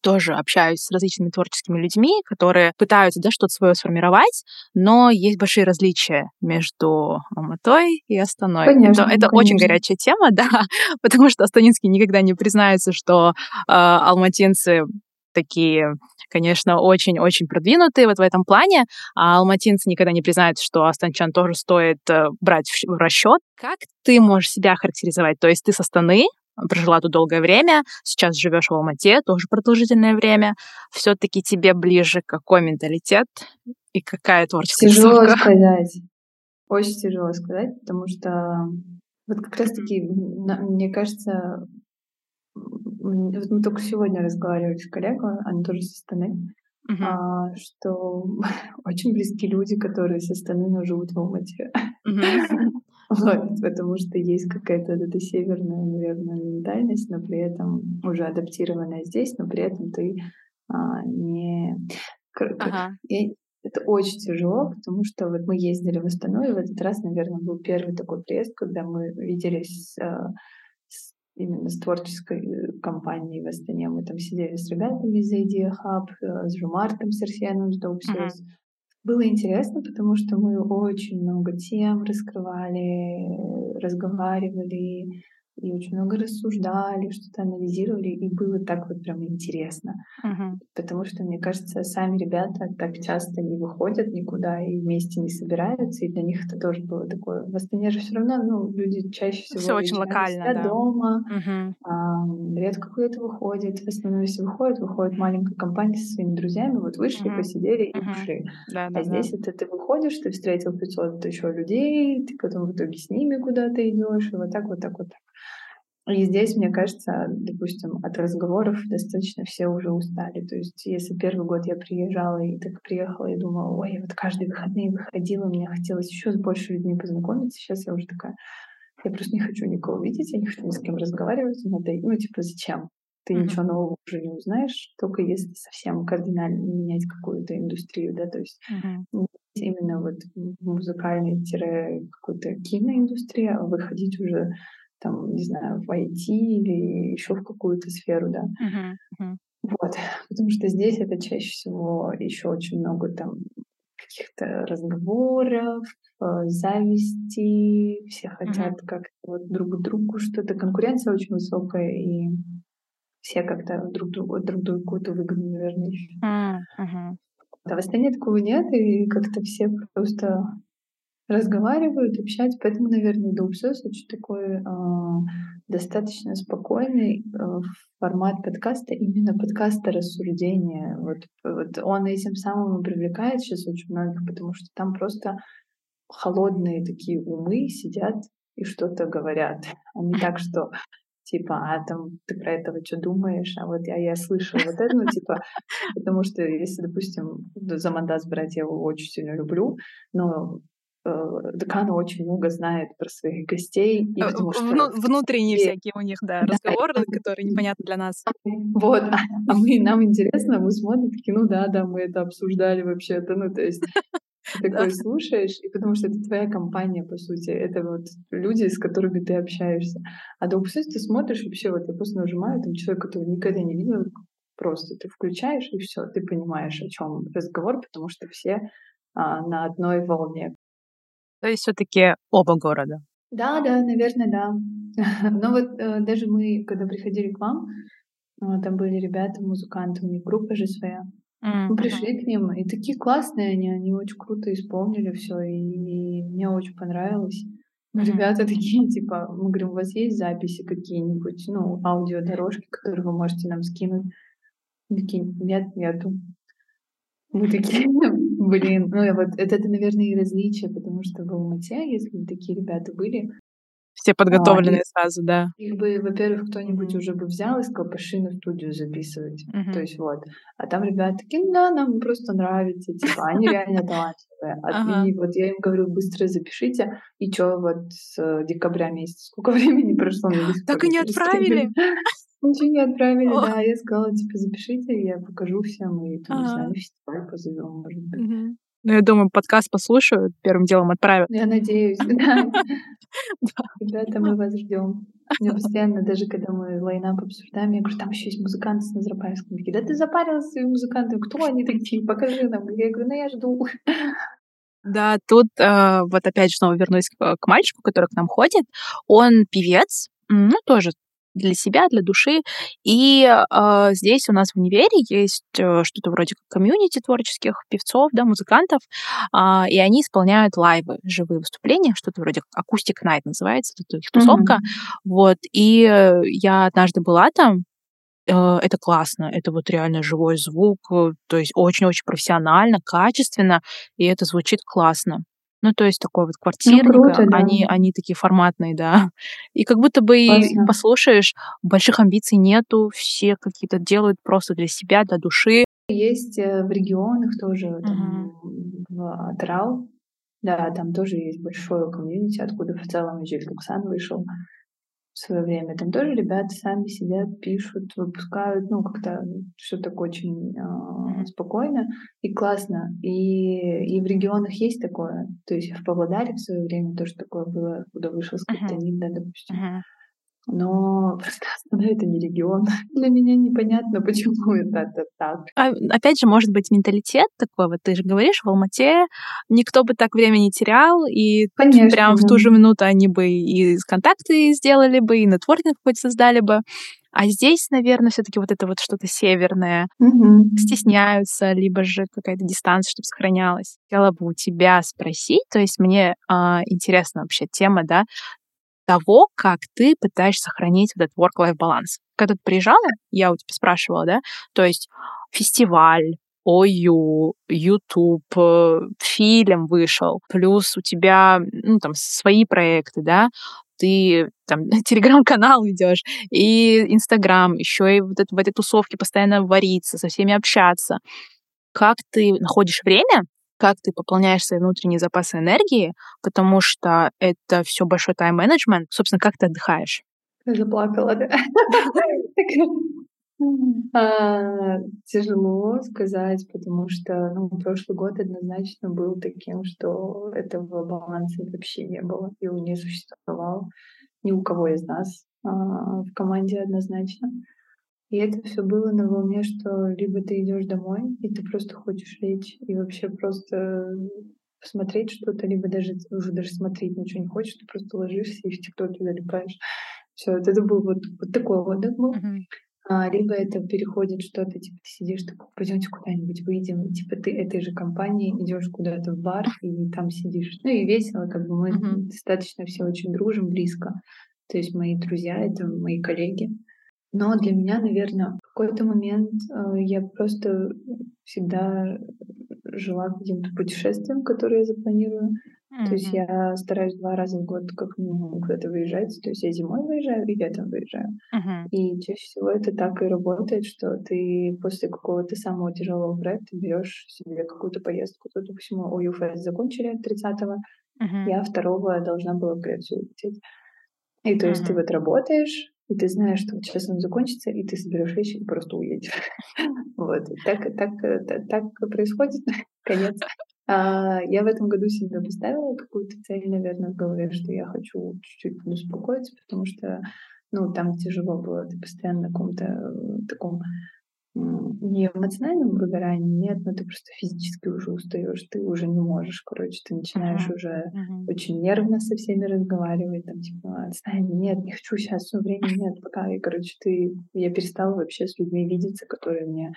S2: тоже общаюсь с различными творческими людьми, которые пытаются да, что-то свое сформировать, но есть большие различия между Алматой и Астаной. Конечно, это это очень горячая тема, да, потому что астанинские никогда не признаются, что э, алматинцы такие конечно, очень-очень продвинутые вот в этом плане, а алматинцы никогда не признают, что астанчан тоже стоит э, брать в, расчет. Как ты можешь себя характеризовать? То есть ты со Станы, прожила тут долгое время, сейчас живешь в Алмате, тоже продолжительное время. Все-таки тебе ближе какой менталитет и какая творческая
S3: Тяжело тусовка? сказать. Очень тяжело сказать, потому что вот как раз-таки, мне кажется, вот мы только сегодня разговаривали с коллегой, она тоже со стороны, uh-huh. а, что очень близкие люди, которые со стороны, живут в Алмате. Uh-huh. вот, потому что есть какая-то эта северная, наверное, ментальность, но при этом уже адаптированная здесь, но при этом ты а, не... Ага. Я, это очень тяжело, потому что вот мы ездили в Астану, и в этот раз, наверное, был первый такой приезд, когда мы виделись а, с, именно с творческой э, компанией в Астане. Мы там сидели с ребятами из Idea Hub, э, с Жумартом Серсианом, с Dope. Было интересно, потому что мы очень много тем раскрывали, разговаривали, и очень много рассуждали, что-то анализировали, и было так вот прям интересно. Uh-huh. Потому что, мне кажется, сами ребята так часто не выходят никуда и вместе не собираются, и для них это тоже было такое. В Астане же все равно, ну, люди чаще всего
S2: все очень локально, да.
S3: дома, uh-huh. а, редко куда-то выходит. В основном, если выходит, выходит маленькая компания со своими друзьями, вот вышли, uh-huh. посидели и uh-huh. ушли. Да, да, а здесь да. это ты выходишь, ты встретил 500 еще людей, ты потом в итоге с ними куда-то идешь, и вот так, вот так, вот так. И здесь, мне кажется, допустим, от разговоров достаточно все уже устали. То есть, если первый год я приезжала и так приехала и думала, ой, вот каждые выходные выходила, мне хотелось еще с больше людьми познакомиться. Сейчас я уже такая, я просто не хочу никого видеть, я не хочу ни с кем разговаривать. Надо, ну, типа, зачем? Ты mm-hmm. ничего нового уже не узнаешь, только если совсем кардинально менять какую-то индустрию, да, то есть mm-hmm. именно вот музыкальной-какой-то киноиндустрия, а выходить уже там, не знаю, в IT или еще в какую-то сферу, да. Uh-huh, uh-huh. Вот, потому что здесь это чаще всего еще очень много там каких-то разговоров, э, зависти, все хотят uh-huh. как-то вот друг другу что-то, конкуренция очень высокая, и все как-то друг другу, друг другу какую-то выгоду, наверное, ищут. Uh-huh. А в Астане такого нет, и как-то все просто разговаривают, общаются. Поэтому, наверное, Доупсос очень такой э, достаточно спокойный э, формат подкаста, именно подкаста рассуждения. Вот, вот он этим самым привлекает сейчас очень многих, потому что там просто холодные такие умы сидят и что-то говорят. А не так, что типа, а там ты про этого что думаешь, а вот я, я слышала вот это, ну, типа, потому что если, допустим, за Мандас брать, я его очень сильно люблю, но Декана очень много знает про своих гостей. И
S2: э, потому что Вну- внутренние все... всякие у них, да, разговоры, да. которые непонятны для нас.
S3: Вот, а, а мы, нам интересно, мы смотрим, такие, ну да, да, мы это обсуждали вообще-то, ну то есть ты такой слушаешь, и потому что это твоя компания, по сути, это вот люди, с которыми ты общаешься. А до ты смотришь вообще, вот я просто нажимаю, там человек, который никогда не видел, просто ты включаешь, и все, ты понимаешь, о чем разговор, потому что все а, на одной волне.
S2: То есть все-таки оба города.
S3: Да, да, наверное, да. Но вот э, даже мы, когда приходили к вам, э, там были ребята, музыканты, у них группа же своя. Mm-hmm. Мы пришли к ним, и такие классные они, они очень круто исполнили все, и, и мне очень понравилось. Mm-hmm. Ребята такие, типа, мы говорим, у вас есть записи какие-нибудь, ну, аудиодорожки, которые вы можете нам скинуть? Такие, нет, нету. Мы такие, блин, ну вот это, это, наверное, и различие, потому что в Алмате, если бы такие ребята были,
S2: все подготовленные а, сразу, да.
S3: Их бы, во-первых, кто-нибудь уже бы взял и сказал, пошли на студию записывать. Uh-huh. То есть вот. А там ребята такие, да, нам просто нравится, типа, они реально талантливые. А uh-huh. вот я им говорю, быстро запишите. И что, вот с декабря месяца, сколько времени прошло?
S2: Так и не отправили?
S3: Ничего не отправили, О. да. Я сказала, типа, запишите, я покажу всем, и там, не знаю, фестиваль позовем, может быть. Угу.
S2: Ну, я думаю, подкаст послушают, первым делом отправят.
S3: Я надеюсь, да. Ребята, мы вас ждем. Я постоянно, даже когда мы лайнап обсуждаем, я говорю, там еще есть музыканты с Назарбаевском. Такие, да ты запарилась своими музыкантами, кто они такие, покажи нам. Я говорю, ну я жду.
S2: Да, тут э, вот опять снова вернусь к, к мальчику, который к нам ходит. Он певец, ну, тоже для себя, для души. И э, здесь у нас в универе есть э, что-то вроде как комьюнити творческих певцов, да, музыкантов, э, и они исполняют лайвы, живые выступления, что-то вроде Acoustic Night называется, это их тусовка. Mm-hmm. Вот, и э, я однажды была там, э, это классно, это вот реально живой звук, э, то есть очень-очень профессионально, качественно, и это звучит классно. Ну, то есть такой вот квартирник, ну, круто, да. они, они такие форматные, да. И как будто бы и послушаешь, больших амбиций нету, все какие-то делают просто для себя, для души.
S3: Есть в регионах тоже, там, uh-huh. в Атрал, да, там тоже есть большое комьюнити, откуда в целом Жиль Туксан вышел в свое время. Там тоже ребята сами сидят, пишут, выпускают, ну, как-то все так очень э, спокойно и классно. И, и в регионах есть такое. То есть в Павлодаре в свое время тоже такое было, куда вышел скриптонит, uh-huh. да, допустим. Uh-huh. Но просто Астана — это не регион. Для меня непонятно, почему это, это так.
S2: А, опять же, может быть, менталитет такой, вот ты же говоришь, в Алмате никто бы так время не терял, и Конечно, прям да. в ту же минуту они бы и контакты сделали бы, и нетворкинг хоть создали бы. А здесь, наверное, все-таки вот это вот что-то северное. Угу. Стесняются, либо же какая-то дистанция, чтобы сохранялась. Хотела бы у тебя спросить, то есть мне э, интересна вообще тема, да, того, как ты пытаешься сохранить вот этот work-life баланс. Когда ты приезжала, я у тебя спрашивала, да, то есть фестиваль, ОЮ, YouTube, э, фильм вышел, плюс у тебя, ну, там, свои проекты, да, ты там телеграм-канал ведешь, и Инстаграм, еще и вот это, в этой тусовке постоянно вариться, со всеми общаться. Как ты находишь время как ты пополняешь свои внутренние запасы энергии, потому что это все большой тайм-менеджмент. Собственно, как ты отдыхаешь?
S3: Заплакала, да? А, тяжело сказать, потому что ну, прошлый год однозначно был таким, что этого баланса вообще не было, и он не существовал ни у кого из нас а, в команде однозначно. И это все было на волне, что либо ты идешь домой, и ты просто хочешь лечь и вообще просто посмотреть что-то, либо даже уже даже смотреть ничего не хочешь, ты просто ложишься и в ТикТоке залипаешь. Все, вот это был вот, вот такой отдых был. Uh-huh. А, либо это переходит что-то, типа ты сидишь такой, пойдемте куда-нибудь выйдем, и, типа ты этой же компании идешь куда-то в бар и там сидишь. Ну и весело, как бы мы uh-huh. достаточно все очень дружим, близко. То есть мои друзья, это мои коллеги. Но для меня, наверное, в какой-то момент э, я просто всегда жила каким-то путешествием, которое я запланирую. Mm-hmm. То есть я стараюсь два раза в год как минимум куда-то выезжать. То есть я зимой выезжаю и летом выезжаю. Mm-hmm. И чаще всего это так и работает, что ты после какого-то самого тяжелого проекта берешь себе какую-то поездку. Тут, допустим, ОЮФС закончили 30-го. Mm-hmm. Я второго должна была в Грецию лететь. И то есть ты вот работаешь, и ты знаешь, что сейчас он закончится, и ты соберешь вещи и просто уедешь. Вот. Так, так, так, так происходит. Конец. А, я в этом году себе поставила какую-то цель, наверное, в голове, что я хочу чуть-чуть успокоиться, потому что ну, там тяжело было, ты постоянно на каком-то э, таком не эмоциональном выгорании, нет, но ты просто физически уже устаешь, ты уже не можешь, короче, ты начинаешь uh-huh. уже uh-huh. очень нервно со всеми разговаривать, там, типа, отстань, нет, не хочу сейчас, все время нет, пока, и, короче, ты, я перестала вообще с людьми видеться, которые мне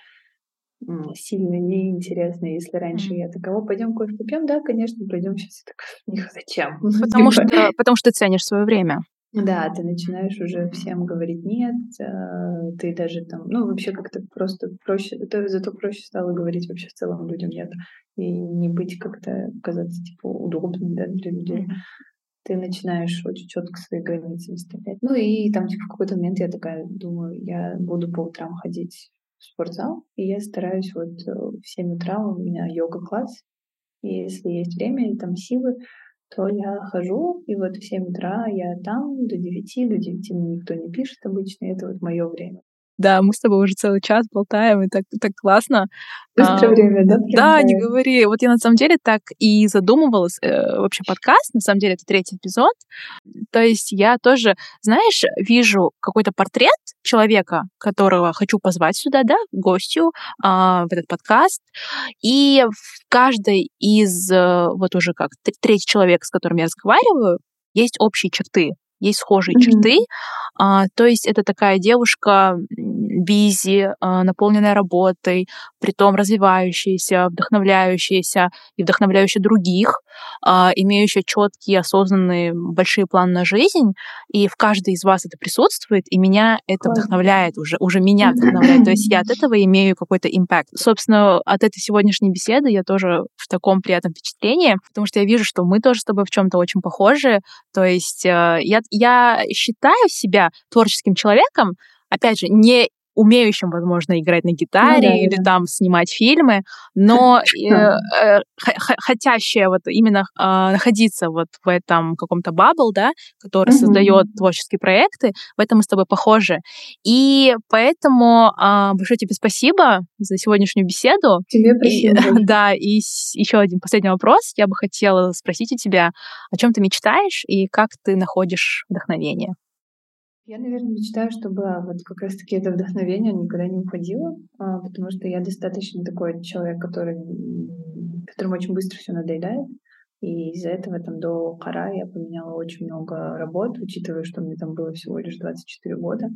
S3: сильно неинтересно, если раньше mm. я такая, пойдем кофе попьем, да, конечно, пойдем сейчас. Я такая, зачем?
S2: Потому что, потому что ценишь свое время.
S3: Да, ты начинаешь уже всем говорить нет, а, ты даже там, ну, вообще как-то просто проще, это зато проще стало говорить вообще в целом людям нет, и не быть как-то казаться, типа, удобным, да, для людей. Ты начинаешь очень четко свои границы выставлять. Ну и там, типа, в какой-то момент я такая думаю, я буду по утрам ходить в спортзал, и я стараюсь вот э, в 7 утра у меня йога-класс, и если есть время и там силы, то я хожу, и вот в 7 утра я там до 9, до 9 мне никто не пишет обычно, это вот мое время.
S2: Да, мы с тобой уже целый час болтаем, и так, так классно.
S3: Быстрое а, время, да?
S2: Да, не говори. Вот я на самом деле так и задумывалась. Э, вообще подкаст, на самом деле, это третий эпизод. То есть я тоже, знаешь, вижу какой-то портрет человека, которого хочу позвать сюда, да, гостю э, в этот подкаст. И в каждой из, э, вот уже как третий человек, с которым я разговариваю, есть общие черты есть схожие mm-hmm. черты, А, то есть это такая девушка бизи, а, наполненная работой, притом развивающаяся, вдохновляющаяся и вдохновляющая других, а, имеющая четкие, осознанные, большие планы на жизнь. И в каждой из вас это присутствует, и меня это вдохновляет уже, уже меня вдохновляет. То есть я от этого имею какой-то импакт. Собственно, от этой сегодняшней беседы я тоже в таком приятном впечатлении, потому что я вижу, что мы тоже с тобой в чем-то очень похожи. То есть э, я, я считаю себя творческим человеком, опять же, не умеющим, возможно, играть на гитаре ну, да, или да. там снимать фильмы, но э, э, хотящая вот именно э, находиться вот в этом каком-то бабл, да, который mm-hmm. создает творческие проекты, в этом мы с тобой похожи. И поэтому э, большое тебе спасибо за сегодняшнюю беседу.
S3: Тебе спасибо.
S2: И, да, и еще один последний вопрос. Я бы хотела спросить у тебя, о чем ты мечтаешь и как ты находишь вдохновение?
S3: Я, наверное, мечтаю, чтобы вот как раз-таки это вдохновение никогда не уходило, а, потому что я достаточно такой человек, который, которому очень быстро все надоедает. И из-за этого там до Кара я поменяла очень много работ, учитывая, что мне там было всего лишь 24 года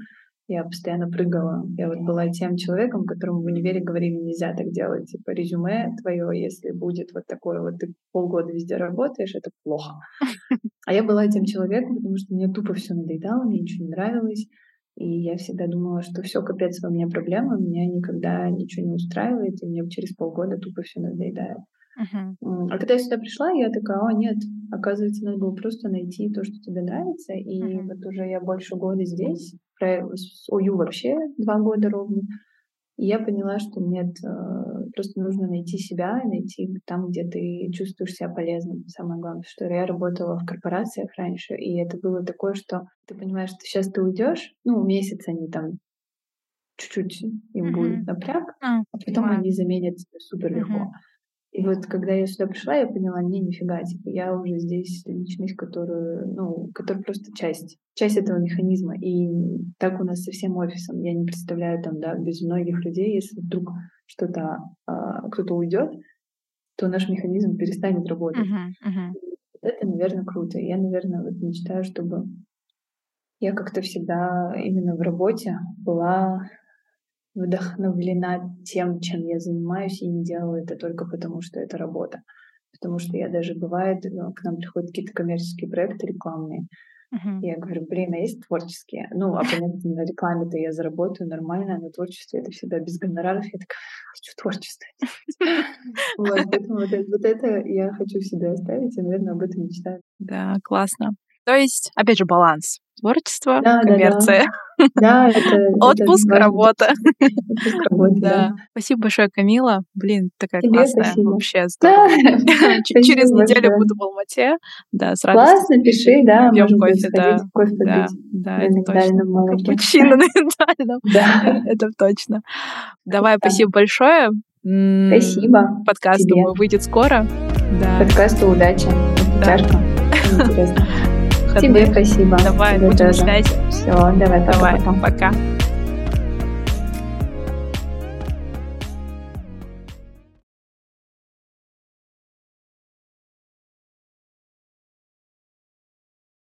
S3: я постоянно прыгала. Я вот была тем человеком, которому в универе говорили, нельзя так делать. Типа, резюме твое, если будет вот такое, вот ты полгода везде работаешь, это плохо. А я была тем человеком, потому что мне тупо все надоедало, мне ничего не нравилось. И я всегда думала, что все капец, у меня проблема, меня никогда ничего не устраивает, и мне через полгода тупо все надоедает. Uh-huh. А когда я сюда пришла, я такая, о, нет, оказывается, надо было просто найти то, что тебе нравится. И uh-huh. вот уже я больше года здесь, с ОЮ вообще два года ровно. И я поняла, что нет, э, просто нужно найти себя, найти там, где ты чувствуешь себя полезным. Самое главное, что я работала в корпорациях раньше, и это было такое, что ты понимаешь, что сейчас ты уйдешь, ну, месяц они там чуть-чуть им mm-hmm. будет напряг, mm-hmm. а потом mm-hmm. они заменят тебя супер легко. Mm-hmm. И вот когда я сюда пришла, я поняла, не, нифига, типа, я уже здесь личность, которую, ну, которая просто часть, часть этого механизма. И так у нас со всем офисом. Я не представляю там, да, без многих людей, если вдруг что-то, а, кто-то уйдет, то наш механизм перестанет работать. Uh-huh, uh-huh. Это, наверное, круто. Я, наверное, вот мечтаю, чтобы я как-то всегда именно в работе была вдохновлена тем, чем я занимаюсь, и не делаю это только потому, что это работа. Потому что я даже бывает, ну, к нам приходят какие-то коммерческие проекты рекламные. Uh-huh. Я говорю, блин, а есть творческие? Ну, а понятно, на рекламе-то я заработаю нормально, а на творчестве это всегда без гонораров. Я такая, хочу творчество Вот, поэтому вот это я хочу себе оставить, и, наверное, об этом мечтаю.
S2: Да, классно. То есть, опять же, баланс. Творчество, коммерция.
S3: Да, да. это...
S2: Отпуск, это работа. Отпуск, работа, да. да. Спасибо большое, Камила. Блин, такая Тебе классная спасибо. вообще. Да. Через неделю буду в Алмате. Да, с радостью.
S3: Классно, пиши, да.
S2: Пьем кофе, да. Кофе да, да, это точно. Капучино на миндальном. Да. Это точно. Давай, спасибо большое.
S3: Спасибо.
S2: Подкаст, думаю, выйдет скоро.
S3: Да. Подкасту удачи. Тяжко. Интересно. Тебе спасибо.
S2: Давай, Тебе будем тоже. связи.
S3: Все, давай,
S2: давай, пока. пока.